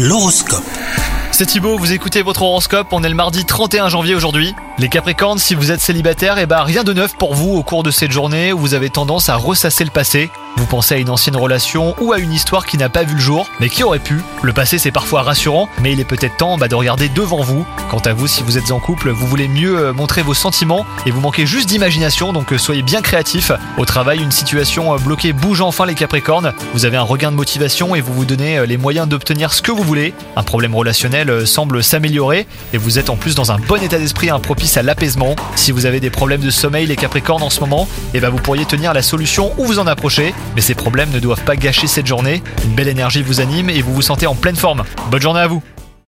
L'horoscope. C'est Thibaut, vous écoutez votre horoscope, on est le mardi 31 janvier aujourd'hui. Les Capricornes, si vous êtes célibataire, eh ben rien de neuf pour vous au cours de cette journée où vous avez tendance à ressasser le passé. Vous pensez à une ancienne relation ou à une histoire qui n'a pas vu le jour, mais qui aurait pu. Le passé c'est parfois rassurant, mais il est peut-être temps bah, de regarder devant vous. Quant à vous, si vous êtes en couple, vous voulez mieux euh, montrer vos sentiments et vous manquez juste d'imagination, donc euh, soyez bien créatif. Au travail, une situation euh, bloquée bouge enfin les Capricornes. Vous avez un regain de motivation et vous vous donnez les moyens d'obtenir ce que vous voulez. Un problème relationnel semble s'améliorer et vous êtes en plus dans un bon état d'esprit un propice à l'apaisement. Si vous avez des problèmes de sommeil les Capricornes en ce moment, eh ben vous pourriez tenir la solution ou vous en approcher, mais ces problèmes ne doivent pas gâcher cette journée. Une belle énergie vous anime et vous vous sentez en pleine forme. Bonne journée à vous